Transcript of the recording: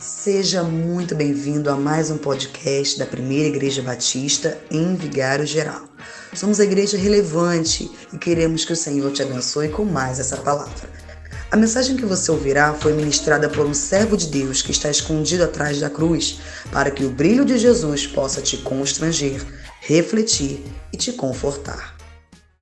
Seja muito bem-vindo a mais um podcast da Primeira Igreja Batista em Vigário Geral. Somos a igreja relevante e queremos que o Senhor te abençoe com mais essa palavra. A mensagem que você ouvirá foi ministrada por um servo de Deus que está escondido atrás da cruz, para que o brilho de Jesus possa te constranger, refletir e te confortar.